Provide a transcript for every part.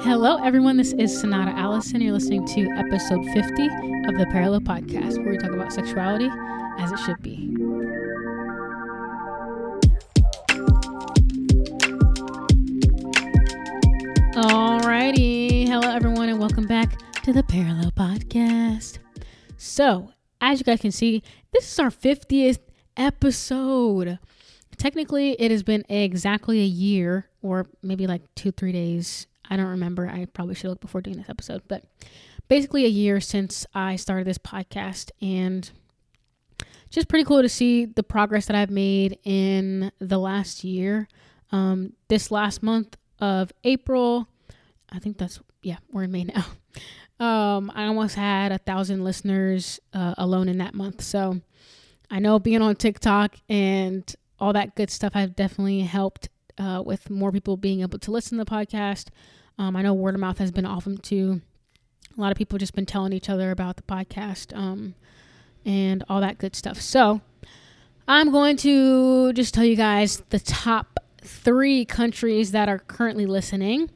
Hello, everyone. This is Sonata Allison. You're listening to episode 50 of the Parallel Podcast, where we talk about sexuality as it should be. Alrighty. Hello, everyone, and welcome back to the Parallel Podcast. So, as you guys can see, this is our 50th episode. Technically, it has been exactly a year, or maybe like two, three days. I don't remember. I probably should look before doing this episode, but basically a year since I started this podcast, and just pretty cool to see the progress that I've made in the last year. Um, this last month of April, I think that's yeah, we're in May now. Um, I almost had a thousand listeners uh, alone in that month. So I know being on TikTok and all that good stuff have definitely helped uh, with more people being able to listen to the podcast. Um, I know word of mouth has been awesome too. A lot of people just been telling each other about the podcast um, and all that good stuff. So I'm going to just tell you guys the top three countries that are currently listening,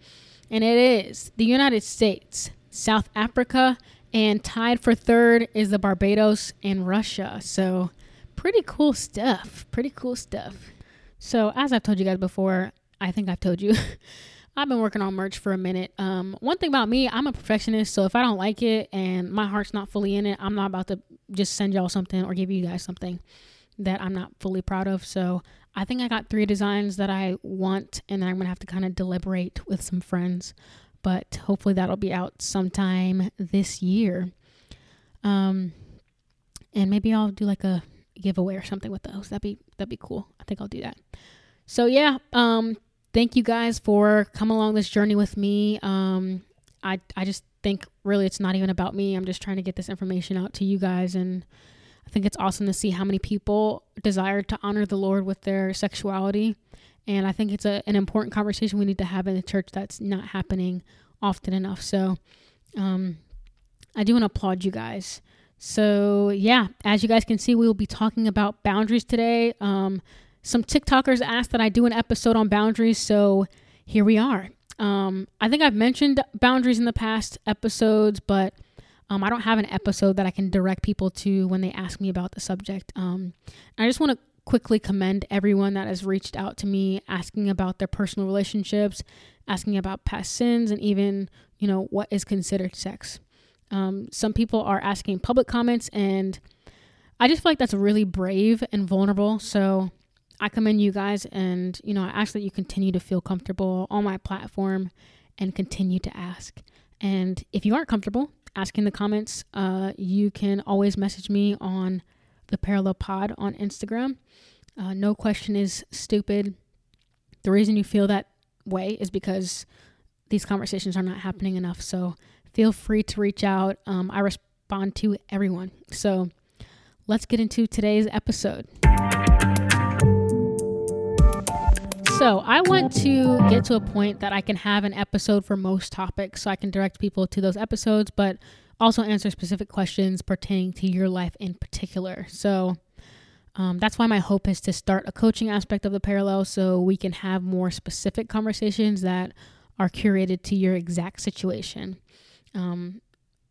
and it is the United States, South Africa, and tied for third is the Barbados and Russia. So pretty cool stuff. Pretty cool stuff. So, as I've told you guys before, I think I've told you, I've been working on merch for a minute. Um, one thing about me, I'm a perfectionist. So, if I don't like it and my heart's not fully in it, I'm not about to just send y'all something or give you guys something that I'm not fully proud of. So, I think I got three designs that I want, and then I'm to have to kind of deliberate with some friends. But hopefully, that'll be out sometime this year. Um, and maybe I'll do like a giveaway or something with those. That'd be that'd be cool. I think I'll do that. So yeah, um, thank you guys for coming along this journey with me. Um, I I just think really it's not even about me. I'm just trying to get this information out to you guys and I think it's awesome to see how many people desire to honor the Lord with their sexuality. And I think it's a, an important conversation we need to have in the church that's not happening often enough. So um, I do want to applaud you guys. So, yeah, as you guys can see, we will be talking about boundaries today. Um, some TikTokers asked that I do an episode on boundaries, so here we are. Um, I think I've mentioned boundaries in the past episodes, but um, I don't have an episode that I can direct people to when they ask me about the subject. Um, I just want to quickly commend everyone that has reached out to me asking about their personal relationships, asking about past sins, and even, you know, what is considered sex. Um, some people are asking public comments, and I just feel like that's really brave and vulnerable. So I commend you guys, and you know, I ask that you continue to feel comfortable on my platform and continue to ask. And if you aren't comfortable asking the comments, uh, you can always message me on the Parallel Pod on Instagram. Uh, no question is stupid. The reason you feel that way is because these conversations are not happening enough. So feel free to reach out. Um, I respond to everyone. So let's get into today's episode. So, I want to get to a point that I can have an episode for most topics so I can direct people to those episodes, but also answer specific questions pertaining to your life in particular. So, um, that's why my hope is to start a coaching aspect of the parallel so we can have more specific conversations that are curated to your exact situation. Um,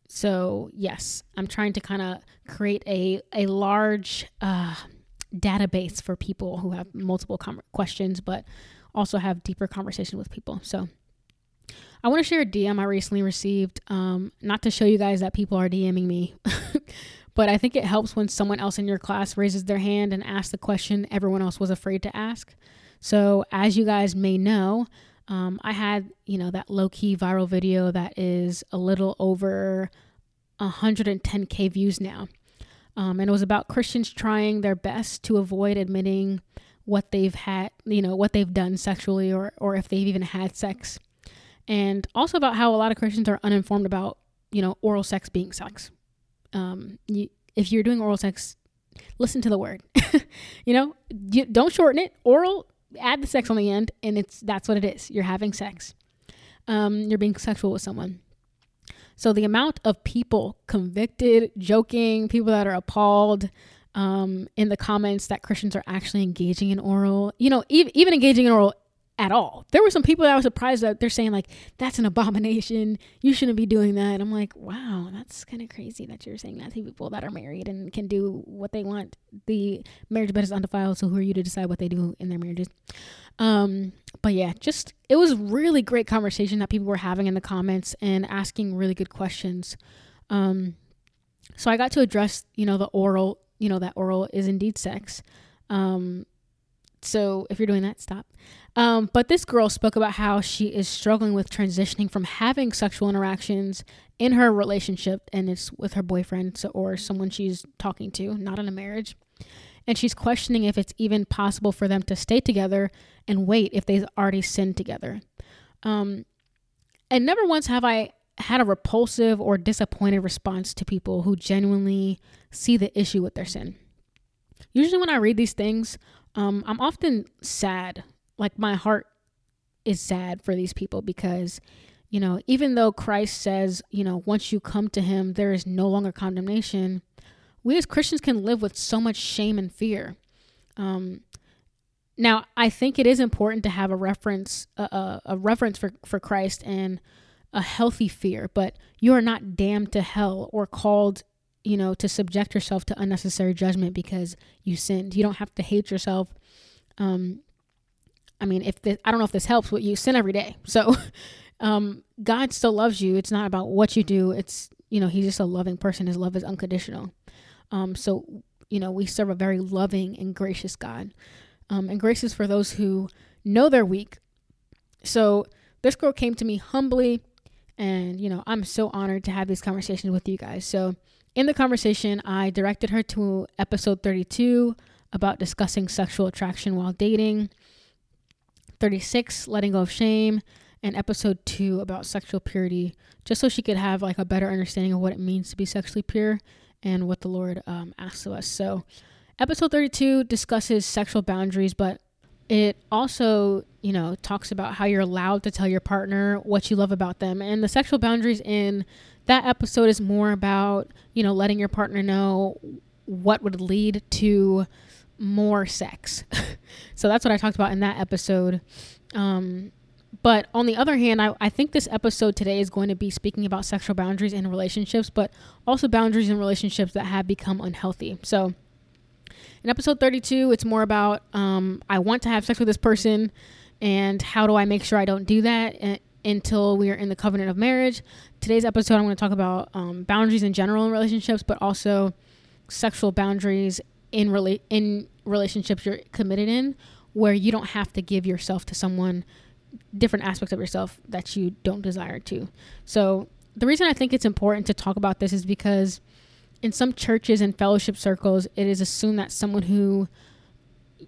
so yes, I'm trying to kind of create a a large uh, database for people who have multiple com- questions, but also have deeper conversation with people. So I want to share a DM I recently received. Um, not to show you guys that people are DMing me, but I think it helps when someone else in your class raises their hand and asks the question everyone else was afraid to ask. So as you guys may know, um, I had, you know, that low key viral video that is a little over 110k views now. Um, and it was about Christians trying their best to avoid admitting what they've had, you know, what they've done sexually or, or if they've even had sex. And also about how a lot of Christians are uninformed about, you know, oral sex being sex. Um, you, if you're doing oral sex, listen to the word. you know, you, don't shorten it. Oral add the sex on the end, and it's that's what it is. You're having sex. Um, you're being sexual with someone. So the amount of people convicted, joking, people that are appalled um, in the comments that Christians are actually engaging in oral, you know, even, even engaging in oral at all. There were some people that I was surprised that they're saying like that's an abomination. You shouldn't be doing that. I'm like, wow, that's kind of crazy that you're saying that to people that are married and can do what they want. The marriage bed is undefiled, so who are you to decide what they do in their marriages? Um, but yeah, just it was really great conversation that people were having in the comments and asking really good questions. Um, so I got to address, you know, the oral, you know, that oral is indeed sex. Um, so if you're doing that, stop. Um, but this girl spoke about how she is struggling with transitioning from having sexual interactions in her relationship, and it's with her boyfriend so, or someone she's talking to, not in a marriage. And she's questioning if it's even possible for them to stay together and wait if they've already sinned together. Um, and never once have I had a repulsive or disappointed response to people who genuinely see the issue with their sin. Usually, when I read these things, um, I'm often sad. Like my heart is sad for these people because, you know, even though Christ says, you know, once you come to Him, there is no longer condemnation, we as Christians can live with so much shame and fear. Um, now, I think it is important to have a reference, a, a reference for, for Christ and a healthy fear, but you are not damned to hell or called you know, to subject yourself to unnecessary judgment because you sinned. You don't have to hate yourself. Um, I mean, if this, I don't know if this helps, but you sin every day. So, um, God still loves you. It's not about what you do. It's, you know, he's just a loving person. His love is unconditional. Um, so, you know, we serve a very loving and gracious God. Um, and grace is for those who know they're weak. So this girl came to me humbly and, you know, I'm so honored to have these conversations with you guys. So in the conversation, I directed her to episode 32 about discussing sexual attraction while dating, 36, letting go of shame, and episode 2 about sexual purity, just so she could have like a better understanding of what it means to be sexually pure and what the Lord um, asks of us. So, episode 32 discusses sexual boundaries, but it also, you know, talks about how you're allowed to tell your partner what you love about them. And the sexual boundaries in that episode is more about, you know, letting your partner know what would lead to more sex. so that's what I talked about in that episode. Um, but on the other hand, I, I think this episode today is going to be speaking about sexual boundaries in relationships, but also boundaries in relationships that have become unhealthy. So in episode 32, it's more about um, I want to have sex with this person and how do I make sure I don't do that eh, until we are in the covenant of marriage. Today's episode, I'm going to talk about um, boundaries in general in relationships, but also sexual boundaries in rela- in relationships you're committed in, where you don't have to give yourself to someone different aspects of yourself that you don't desire to. So the reason I think it's important to talk about this is because in some churches and fellowship circles, it is assumed that someone who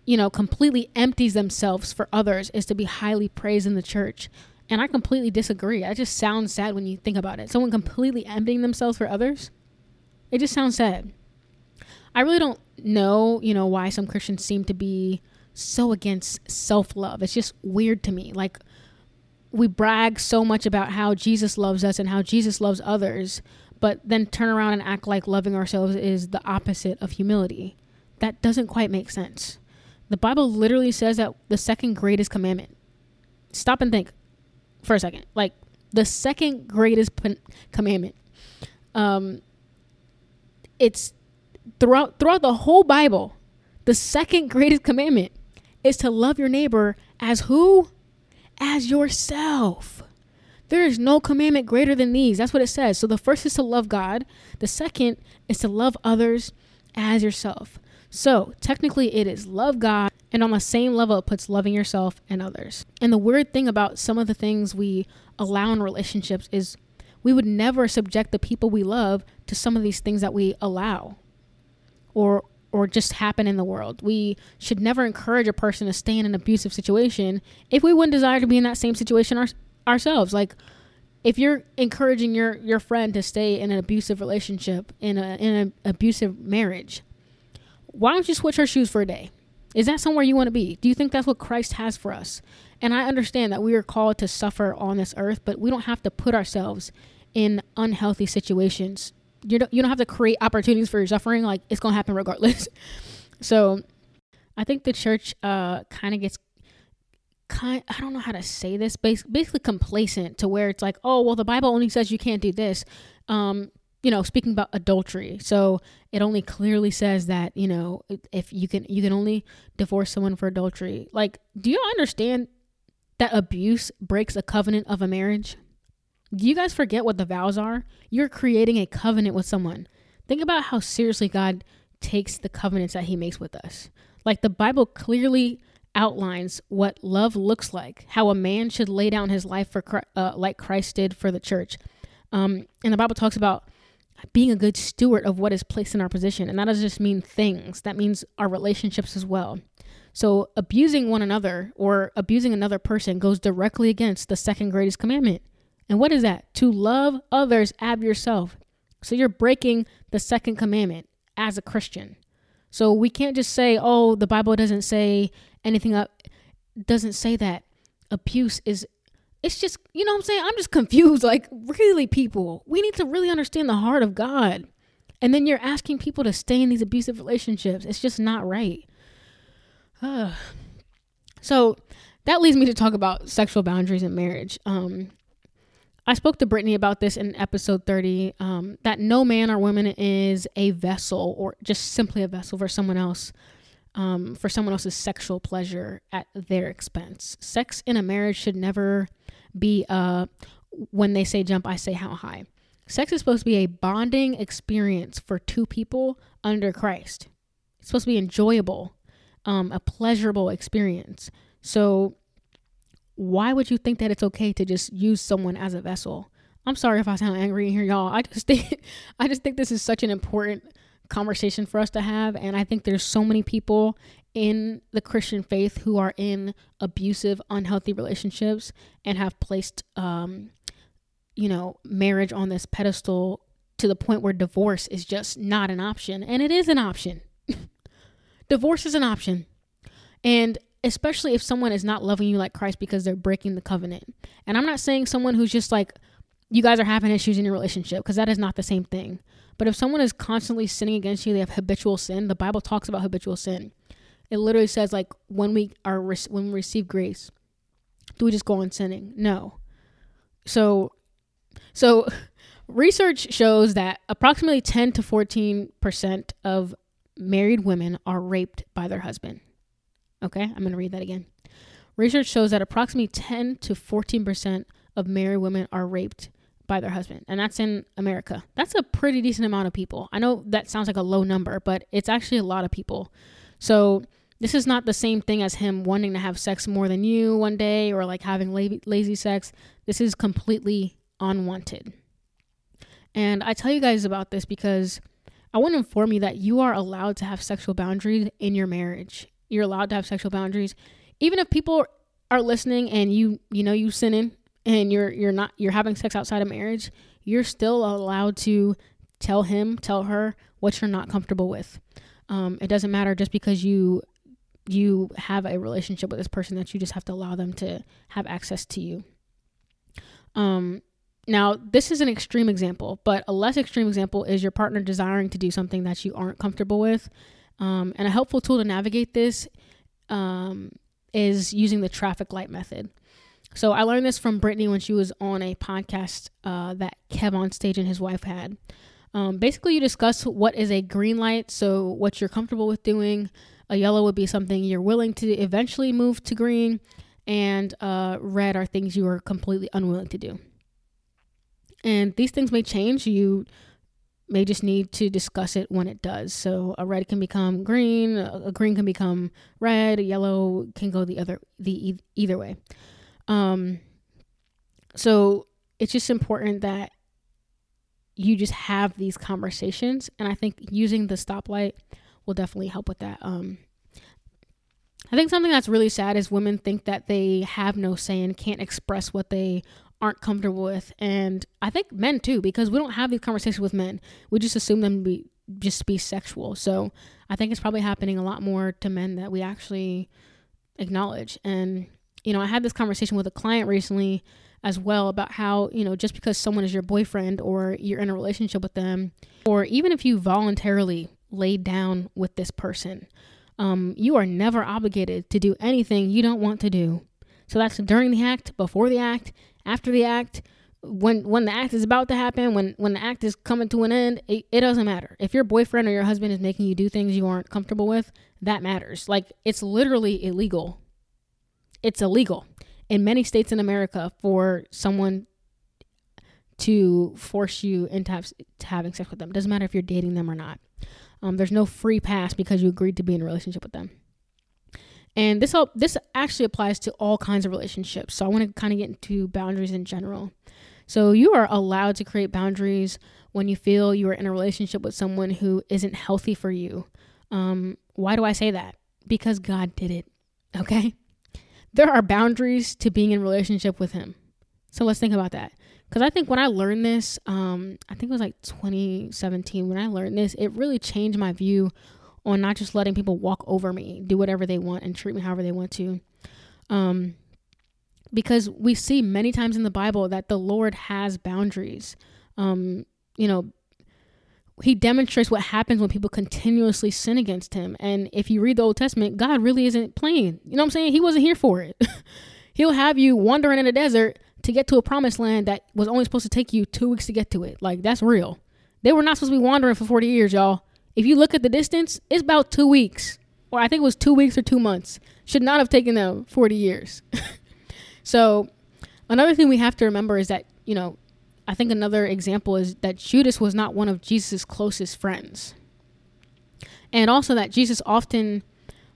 you know completely empties themselves for others is to be highly praised in the church and I completely disagree. That just sounds sad when you think about it. Someone completely emptying themselves for others. It just sounds sad. I really don't know, you know, why some Christians seem to be so against self-love. It's just weird to me. Like we brag so much about how Jesus loves us and how Jesus loves others, but then turn around and act like loving ourselves is the opposite of humility. That doesn't quite make sense. The Bible literally says that the second greatest commandment. Stop and think for a second. Like the second greatest commandment. Um, it's throughout throughout the whole Bible. The second greatest commandment is to love your neighbor as who? As yourself. There is no commandment greater than these. That's what it says. So the first is to love God. The second is to love others as yourself. So technically, it is love God and on the same level, it puts loving yourself and others. And the weird thing about some of the things we allow in relationships is we would never subject the people we love to some of these things that we allow or or just happen in the world. We should never encourage a person to stay in an abusive situation if we wouldn't desire to be in that same situation our, ourselves. Like if you're encouraging your your friend to stay in an abusive relationship in a in an abusive marriage, why don't you switch her shoes for a day? Is that somewhere you want to be? Do you think that's what Christ has for us? And I understand that we are called to suffer on this earth, but we don't have to put ourselves in unhealthy situations. You don't, you don't have to create opportunities for your suffering. Like it's to happen regardless. so I think the church uh, kind of gets kind I don't know how to say this basically complacent to where it's like oh well the Bible only says you can't do this um you know speaking about adultery so it only clearly says that you know if you can you can only divorce someone for adultery like do you understand that abuse breaks a covenant of a marriage do you guys forget what the vows are you're creating a covenant with someone think about how seriously God takes the covenants that he makes with us like the Bible clearly outlines what love looks like, how a man should lay down his life for uh, like Christ did for the church. Um, and the Bible talks about being a good steward of what is placed in our position, and that doesn't just mean things; that means our relationships as well. So, abusing one another or abusing another person goes directly against the second greatest commandment. And what is that? To love others as yourself. So, you're breaking the second commandment as a Christian. So we can't just say, "Oh, the Bible doesn't say anything up doesn't say that abuse is it's just you know what i'm saying i'm just confused like really people we need to really understand the heart of god and then you're asking people to stay in these abusive relationships it's just not right uh. so that leads me to talk about sexual boundaries in marriage um, i spoke to brittany about this in episode 30 um, that no man or woman is a vessel or just simply a vessel for someone else um, for someone else's sexual pleasure at their expense. Sex in a marriage should never be uh, when they say jump, I say how high. Sex is supposed to be a bonding experience for two people under Christ. It's supposed to be enjoyable, um, a pleasurable experience. So, why would you think that it's okay to just use someone as a vessel? I'm sorry if I sound angry here, y'all. I just think I just think this is such an important conversation for us to have. And I think there's so many people in the Christian faith who are in abusive, unhealthy relationships and have placed, um, you know, marriage on this pedestal to the point where divorce is just not an option. And it is an option. divorce is an option. And especially if someone is not loving you like Christ because they're breaking the covenant. And I'm not saying someone who's just like, you guys are having issues in your relationship because that is not the same thing. But if someone is constantly sinning against you, they have habitual sin. The Bible talks about habitual sin. It literally says like when we are when we receive grace, do we just go on sinning? No. So, so research shows that approximately 10 to 14 percent of married women are raped by their husband. Okay, I'm going to read that again. Research shows that approximately 10 to 14 percent of married women are raped by their husband, and that's in America. That's a pretty decent amount of people. I know that sounds like a low number, but it's actually a lot of people. So, this is not the same thing as him wanting to have sex more than you one day or like having la- lazy sex. This is completely unwanted. And I tell you guys about this because I want to inform you that you are allowed to have sexual boundaries in your marriage. You're allowed to have sexual boundaries. Even if people are listening and you you know you sinning and you're you're not you're having sex outside of marriage, you're still allowed to tell him, tell her what you're not comfortable with. Um, it doesn't matter just because you you have a relationship with this person that you just have to allow them to have access to you. Um, now, this is an extreme example, but a less extreme example is your partner desiring to do something that you aren't comfortable with. Um, and a helpful tool to navigate this um, is using the traffic light method. So I learned this from Brittany when she was on a podcast uh, that KevOnStage and his wife had. Um, basically, you discuss what is a green light, so what you're comfortable with doing. A yellow would be something you're willing to eventually move to green, and uh, red are things you are completely unwilling to do. And these things may change. You may just need to discuss it when it does. So a red can become green, a green can become red, a yellow can go the other the either way. Um, so it's just important that you just have these conversations, and I think using the stoplight will definitely help with that. Um, I think something that's really sad is women think that they have no say and can't express what they aren't comfortable with, and I think men too, because we don't have these conversations with men. We just assume them to be just be sexual. So I think it's probably happening a lot more to men that we actually acknowledge and you know, I had this conversation with a client recently as well about how, you know, just because someone is your boyfriend or you're in a relationship with them, or even if you voluntarily laid down with this person, um, you are never obligated to do anything you don't want to do So that's during the act, before the act, after the act, when when the act is about to happen, when when the act is coming to an end, it, it doesn't matter. If your boyfriend or your husband is making you do things you aren't comfortable with, that matters. Like it's literally illegal. It's illegal in many states in America for someone to force you into have, to having sex with them. Doesn't matter if you're dating them or not. Um, there's no free pass because you agreed to be in a relationship with them. And this all, this actually applies to all kinds of relationships. So I want to kind of get into boundaries in general. So you are allowed to create boundaries when you feel you are in a relationship with someone who isn't healthy for you. Um, why do I say that? Because God did it. Okay? There are boundaries to being in relationship with him. So let's think about that. Because I think when I learned this, um, I think it was like 2017 when I learned this, it really changed my view on not just letting people walk over me, do whatever they want, and treat me however they want to. Um, because we see many times in the Bible that the Lord has boundaries. Um, you know, he demonstrates what happens when people continuously sin against him. And if you read the Old Testament, God really isn't playing. You know what I'm saying? He wasn't here for it. He'll have you wandering in the desert to get to a promised land that was only supposed to take you two weeks to get to it. Like, that's real. They were not supposed to be wandering for 40 years, y'all. If you look at the distance, it's about two weeks. Or I think it was two weeks or two months. Should not have taken them 40 years. So, another thing we have to remember is that, you know, I think another example is that Judas was not one of Jesus' closest friends. And also that Jesus often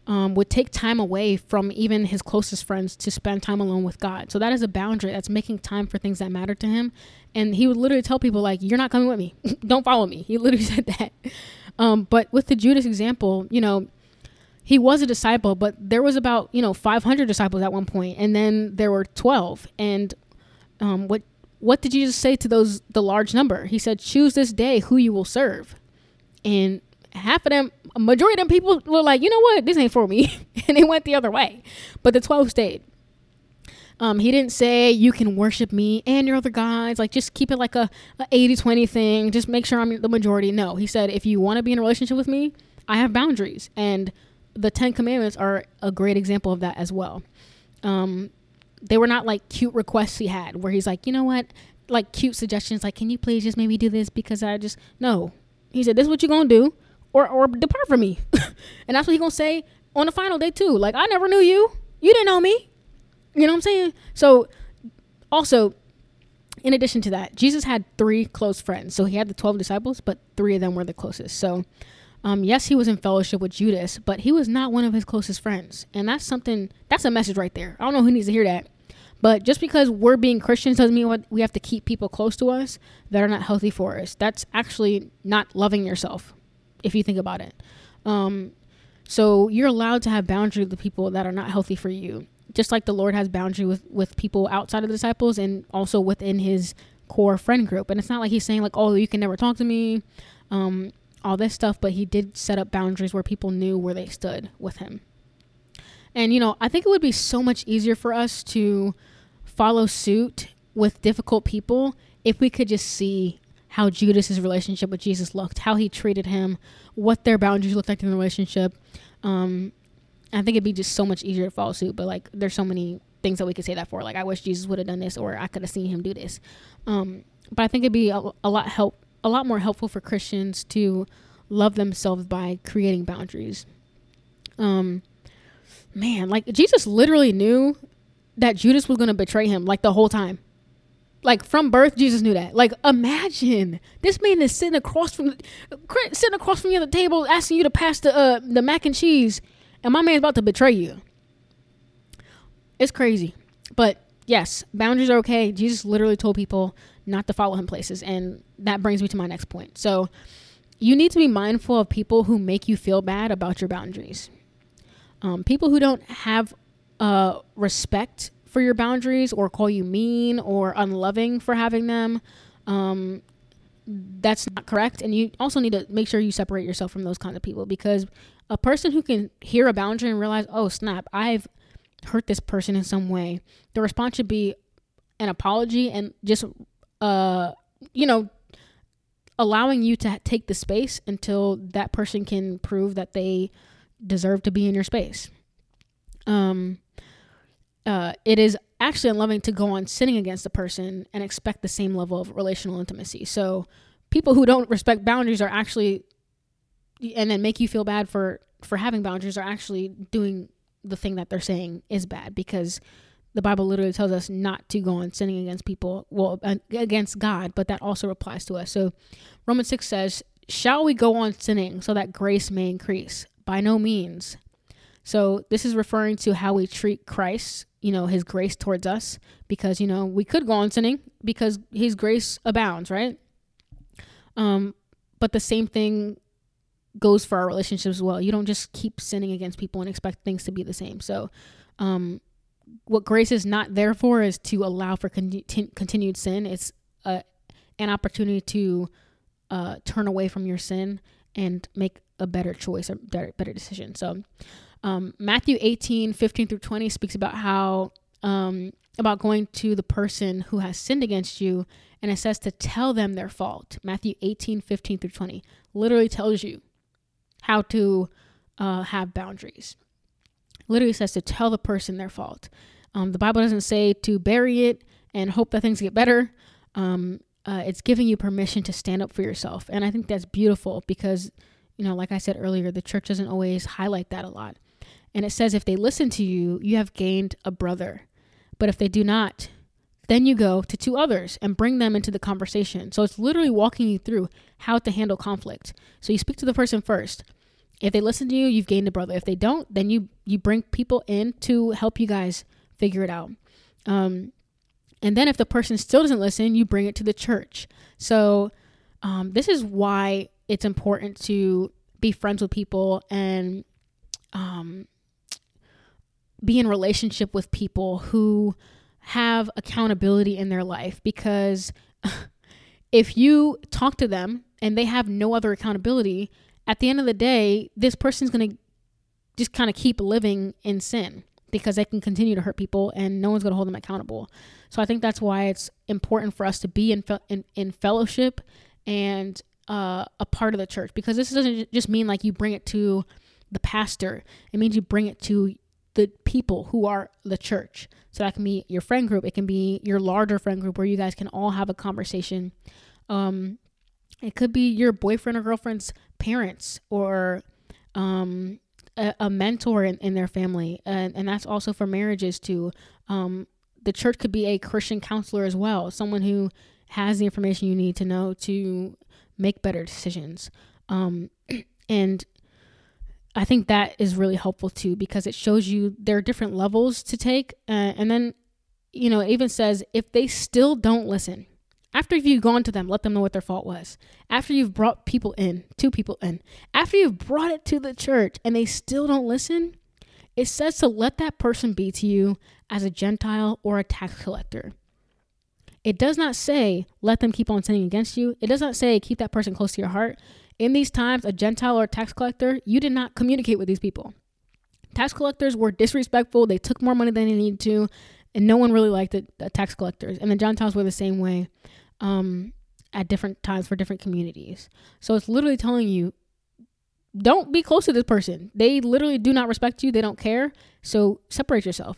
um, would take time away from even his closest friends to spend time alone with God. So that is a boundary that's making time for things that matter to him. And he would literally tell people, like, you're not coming with me. Don't follow me. He literally said that. Um, but with the Judas example, you know, he was a disciple, but there was about you know 500 disciples at one point, and then there were 12. And um, what what did Jesus say to those the large number? He said, "Choose this day who you will serve." And half of them, a majority of them people were like, "You know what? This ain't for me," and they went the other way. But the 12 stayed. Um, he didn't say you can worship me and your other gods. Like just keep it like a, a 80-20 thing. Just make sure I'm the majority. No, he said if you want to be in a relationship with me, I have boundaries and the Ten Commandments are a great example of that as well. Um, they were not like cute requests he had where he's like, you know what, like cute suggestions, like, can you please just maybe do this because I just no. He said, this is what you're gonna do, or or depart from me, and that's what he gonna say on the final day too. Like, I never knew you, you didn't know me, you know what I'm saying? So, also, in addition to that, Jesus had three close friends. So he had the twelve disciples, but three of them were the closest. So um, yes, he was in fellowship with Judas, but he was not one of his closest friends. And that's something, that's a message right there. I don't know who needs to hear that. But just because we're being Christians doesn't mean we have to keep people close to us that are not healthy for us. That's actually not loving yourself, if you think about it. Um, so you're allowed to have boundaries with people that are not healthy for you. Just like the Lord has boundary with, with people outside of the disciples and also within his core friend group. And it's not like he's saying like, oh, you can never talk to me. Um, all this stuff, but he did set up boundaries where people knew where they stood with him. And, you know, I think it would be so much easier for us to follow suit with difficult people if we could just see how Judas's relationship with Jesus looked, how he treated him, what their boundaries looked like in the relationship. Um, I think it'd be just so much easier to follow suit, but like there's so many things that we could say that for. Like I wish Jesus would have done this, or I could have seen him do this. Um, but I think it'd be a, a lot help a lot more helpful for Christians to love themselves by creating boundaries. Um, man, like Jesus literally knew that Judas was going to betray him like the whole time. Like from birth, Jesus knew that. Like imagine this man is sitting across from sitting across from you at the table, asking you to pass the uh, the mac and cheese, and my man's about to betray you. It's crazy, but yes, boundaries are okay. Jesus literally told people not to follow him places. And that brings me to my next point. So, you need to be mindful of people who make you feel bad about your boundaries. Um, people who don't have uh, respect for your boundaries or call you mean or unloving for having them. Um, that's not correct. And you also need to make sure you separate yourself from those kinds of people because a person who can hear a boundary and realize, oh, snap, I've hurt this person in some way, the response should be an apology and just uh, you know, allowing you to take the space until that person can prove that they deserve to be in your space. Um, uh, it is actually unloving to go on sinning against a person and expect the same level of relational intimacy. So people who don't respect boundaries are actually and then make you feel bad for for having boundaries are actually doing the thing that they're saying is bad because the Bible literally tells us not to go on sinning against people, well, against God, but that also applies to us. So Romans 6 says, Shall we go on sinning so that grace may increase? By no means. So this is referring to how we treat Christ, you know, his grace towards us, because, you know, we could go on sinning because his grace abounds, right? Um, but the same thing goes for our relationships as well. You don't just keep sinning against people and expect things to be the same. So, um, what grace is not there for is to allow for con- continued sin. It's a, an opportunity to uh, turn away from your sin and make a better choice or better, better decision. So, um, Matthew 18, 15 through 20 speaks about how, um, about going to the person who has sinned against you, and it says to tell them their fault. Matthew 18, 15 through 20 literally tells you how to uh, have boundaries. Literally says to tell the person their fault. Um, the Bible doesn't say to bury it and hope that things get better. Um, uh, it's giving you permission to stand up for yourself. And I think that's beautiful because, you know, like I said earlier, the church doesn't always highlight that a lot. And it says if they listen to you, you have gained a brother. But if they do not, then you go to two others and bring them into the conversation. So it's literally walking you through how to handle conflict. So you speak to the person first. If they listen to you, you've gained a brother. If they don't, then you you bring people in to help you guys figure it out. Um, and then if the person still doesn't listen, you bring it to the church. So um, this is why it's important to be friends with people and um, be in relationship with people who have accountability in their life because if you talk to them and they have no other accountability, at the end of the day, this person's going to just kind of keep living in sin because they can continue to hurt people and no one's going to hold them accountable. So I think that's why it's important for us to be in fe- in, in fellowship and uh, a part of the church because this doesn't just mean like you bring it to the pastor. It means you bring it to the people who are the church. So that can be your friend group. It can be your larger friend group where you guys can all have a conversation. Um, it could be your boyfriend or girlfriend's parents or um, a, a, mentor in, in their family. And, and that's also for marriages too. Um, the church could be a Christian counselor as well, someone who has the information you need to know to make better decisions. Um, and I think that is really helpful too because it shows you there are different levels to take. Uh, and then, you know, it even says if they still don't listen, after you've gone to them, let them know what their fault was. After you've brought people in, two people in, after you've brought it to the church and they still don't listen, it says to let that person be to you as a Gentile or a tax collector. It does not say let them keep on sinning against you. It does not say keep that person close to your heart. In these times, a Gentile or a tax collector, you did not communicate with these people. Tax collectors were disrespectful. They took more money than they needed to, and no one really liked the, the tax collectors. And the Gentiles were the same way um, at different times for different communities. So it's literally telling you don't be close to this person. They literally do not respect you. They don't care. So separate yourself.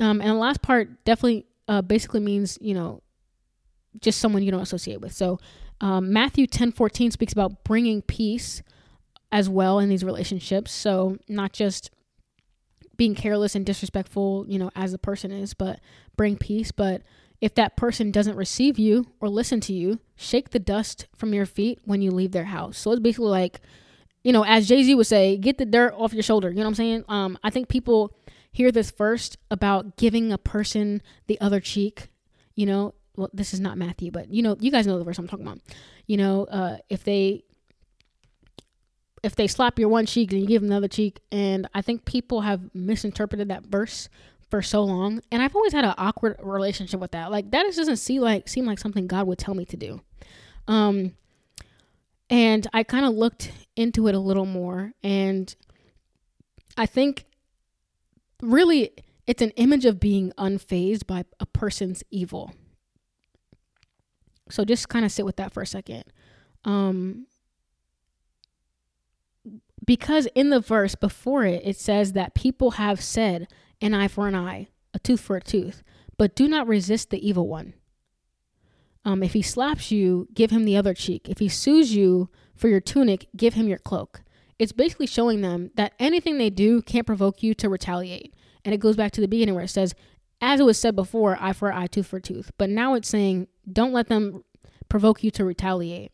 Um, and the last part definitely uh, basically means, you know, just someone you don't associate with. So um, Matthew 10 14 speaks about bringing peace as well in these relationships. So, not just being careless and disrespectful, you know, as the person is, but bring peace. But if that person doesn't receive you or listen to you, shake the dust from your feet when you leave their house. So, it's basically like, you know, as Jay Z would say, get the dirt off your shoulder. You know what I'm saying? Um, I think people hear this first about giving a person the other cheek. You know, well, this is not Matthew, but you know, you guys know the verse I'm talking about. You know, uh, if they if they slap your one cheek and you give them another cheek, and I think people have misinterpreted that verse for so long, and I've always had an awkward relationship with that. Like that just doesn't seem like seem like something God would tell me to do. Um, and I kind of looked into it a little more, and I think really it's an image of being unfazed by a person's evil so just kind of sit with that for a second. Um, because in the verse before it, it says that people have said an eye for an eye, a tooth for a tooth, but do not resist the evil one. Um, if he slaps you, give him the other cheek. If he sues you for your tunic, give him your cloak. It's basically showing them that anything they do can't provoke you to retaliate. And it goes back to the beginning where it says, as it was said before, eye for eye, tooth for tooth. But now it's saying, don't let them provoke you to retaliate.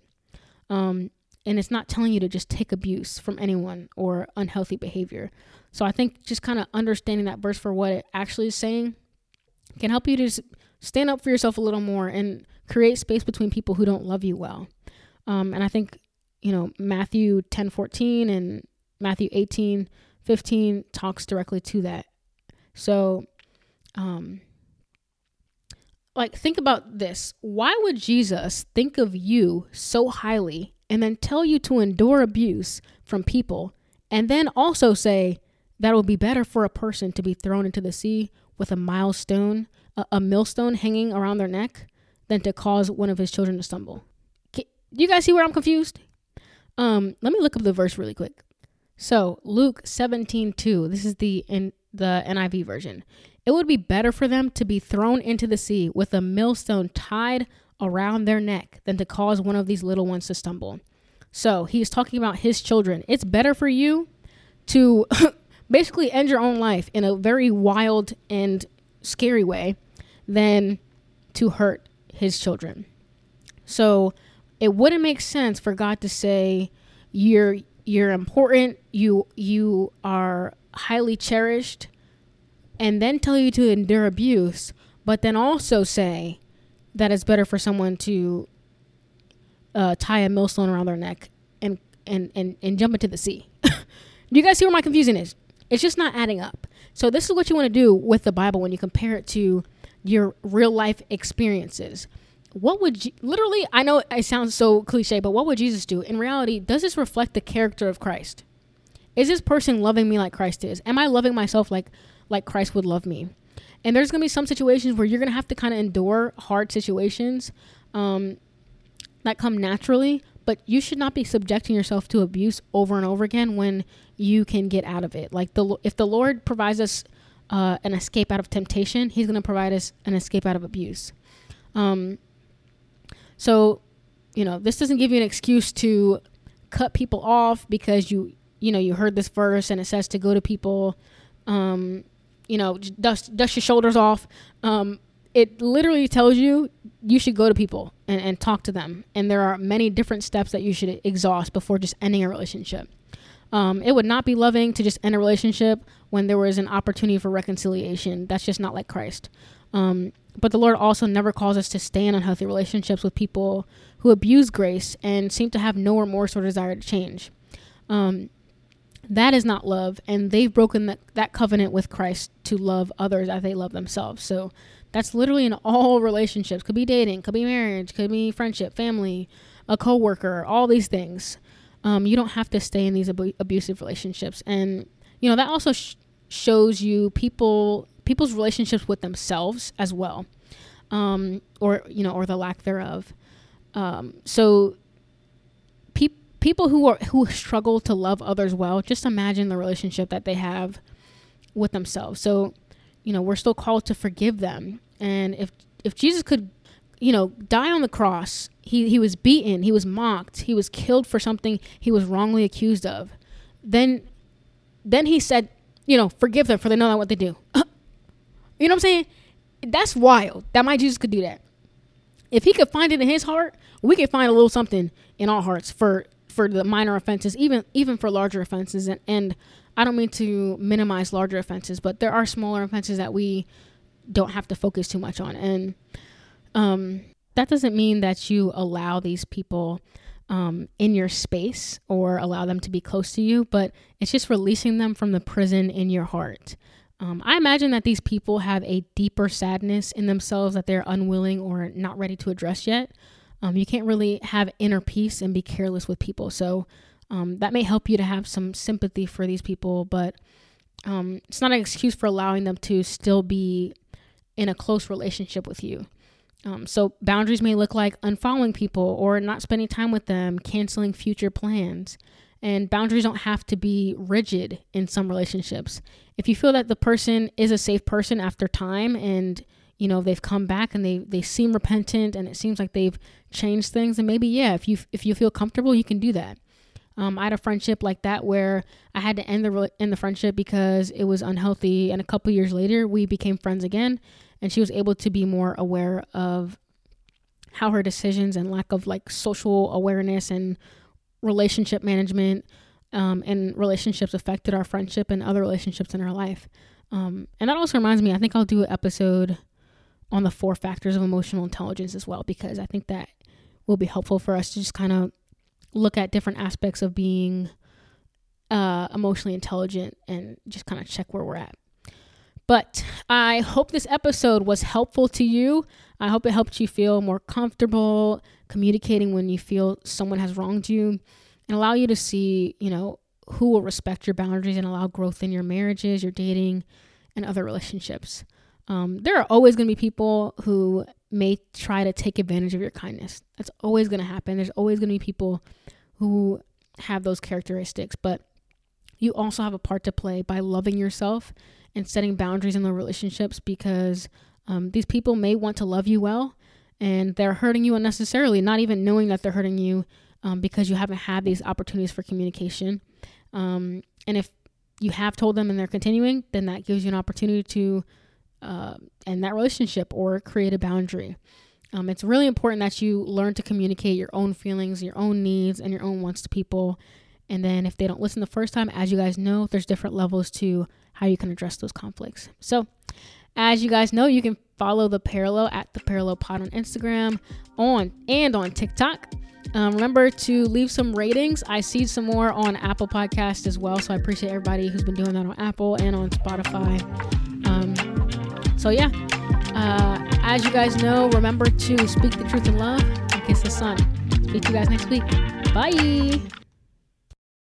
Um, and it's not telling you to just take abuse from anyone or unhealthy behavior. So I think just kind of understanding that verse for what it actually is saying can help you to stand up for yourself a little more and create space between people who don't love you well. Um, and I think, you know, Matthew 10 14 and Matthew 18 15 talks directly to that. So, um, like, think about this. Why would Jesus think of you so highly and then tell you to endure abuse from people and then also say that it would be better for a person to be thrown into the sea with a milestone, a, a millstone hanging around their neck than to cause one of his children to stumble? Do you guys see where I'm confused? Um, let me look up the verse really quick. So Luke 17, 2, this is the in the NIV version. It would be better for them to be thrown into the sea with a millstone tied around their neck than to cause one of these little ones to stumble. So he's talking about his children. It's better for you to basically end your own life in a very wild and scary way than to hurt his children. So it wouldn't make sense for God to say you're you're important, you you are highly cherished and then tell you to endure abuse, but then also say that it's better for someone to uh, tie a millstone around their neck and and and, and jump into the sea. do you guys see where my confusion is? It's just not adding up. So this is what you want to do with the Bible when you compare it to your real life experiences. What would you, literally? I know it sounds so cliche, but what would Jesus do? In reality, does this reflect the character of Christ? Is this person loving me like Christ is? Am I loving myself like like Christ would love me? And there's gonna be some situations where you're gonna have to kind of endure hard situations um, that come naturally, but you should not be subjecting yourself to abuse over and over again when you can get out of it. Like the if the Lord provides us uh, an escape out of temptation, He's gonna provide us an escape out of abuse. Um, so, you know, this doesn't give you an excuse to cut people off because you you know you heard this verse and it says to go to people um, you know dust dust your shoulders off. Um, it literally tells you you should go to people and, and talk to them. And there are many different steps that you should exhaust before just ending a relationship. Um, it would not be loving to just end a relationship when there was an opportunity for reconciliation. That's just not like christ. Um, but the lord also never calls us to stay in unhealthy relationships with people who abuse grace and seem to have no remorse or desire to change. Um, that is not love and they've broken that, that covenant with christ to love others as they love themselves. So that's literally in all relationships. Could be dating could be marriage could be friendship family a coworker all these things. Um, you don't have to stay in these ab- abusive relationships. And you know that also sh- shows you people people's relationships with themselves as well um, or you know or the lack thereof. Um, so people who are who struggle to love others well, just imagine the relationship that they have with themselves. So, you know, we're still called to forgive them. And if if Jesus could, you know, die on the cross, he he was beaten, he was mocked, he was killed for something he was wrongly accused of. Then then he said, you know, forgive them for they know not what they do. you know what I'm saying? That's wild. That my Jesus could do that. If he could find it in his heart, we could find a little something in our hearts for for the minor offenses, even even for larger offenses. And, and I don't mean to minimize larger offenses, but there are smaller offenses that we don't have to focus too much on. And um, that doesn't mean that you allow these people um, in your space or allow them to be close to you, but it's just releasing them from the prison in your heart. Um, I imagine that these people have a deeper sadness in themselves that they're unwilling or not ready to address yet. Um, you can't really have inner peace and be careless with people. So um, that may help you to have some sympathy for these people, but um, it's not an excuse for allowing them to still be in a close relationship with you. Um, so boundaries may look like unfollowing people or not spending time with them, canceling future plans. And boundaries don't have to be rigid in some relationships. If you feel that the person is a safe person after time and you know they've come back and they they seem repentant and it seems like they've changed things. And maybe yeah if you if you feel comfortable you can do that. Um, I had a friendship like that where I had to end the end the friendship because it was unhealthy, and a couple years later we became friends again, and she was able to be more aware of how her decisions and lack of like social awareness and relationship management um, and relationships affected our friendship and other relationships in our life. Um, and that also reminds me, I think I'll do an episode on the four factors of emotional intelligence as well, because I think that will be helpful for us to just kind of look at different aspects of being uh, emotionally intelligent and just kind of check where we're at. But I hope this episode was helpful to you. I hope it helped you feel more comfortable communicating when you feel someone has wronged you and allow you to see, you know, who will respect your boundaries and allow growth in your marriages, your dating, and other relationships. Um, there are always going to be people who may try to take advantage of your kindness. That's always going to happen. There's always going to be people who have those characteristics, but you also have a part to play by loving yourself and setting boundaries in the relationships because um, these people may want to love you well and they're hurting you unnecessarily, not even knowing that they're hurting you um, because you haven't had these opportunities for communication. Um, and if you have told them and they're continuing, then that gives you an opportunity to uh, end that relationship or create a boundary. Um, it's really important that you learn to communicate your own feelings, your own needs, and your own wants to people. And then if they don't listen the first time, as you guys know, there's different levels to how you can address those conflicts. So, as you guys know, you can follow the parallel at the parallel pod on Instagram, on and on TikTok. Um, remember to leave some ratings. I see some more on Apple Podcast as well, so I appreciate everybody who's been doing that on Apple and on Spotify. Um, so, yeah, uh, as you guys know, remember to speak the truth in love and kiss the Son. Speak to you guys next week. Bye.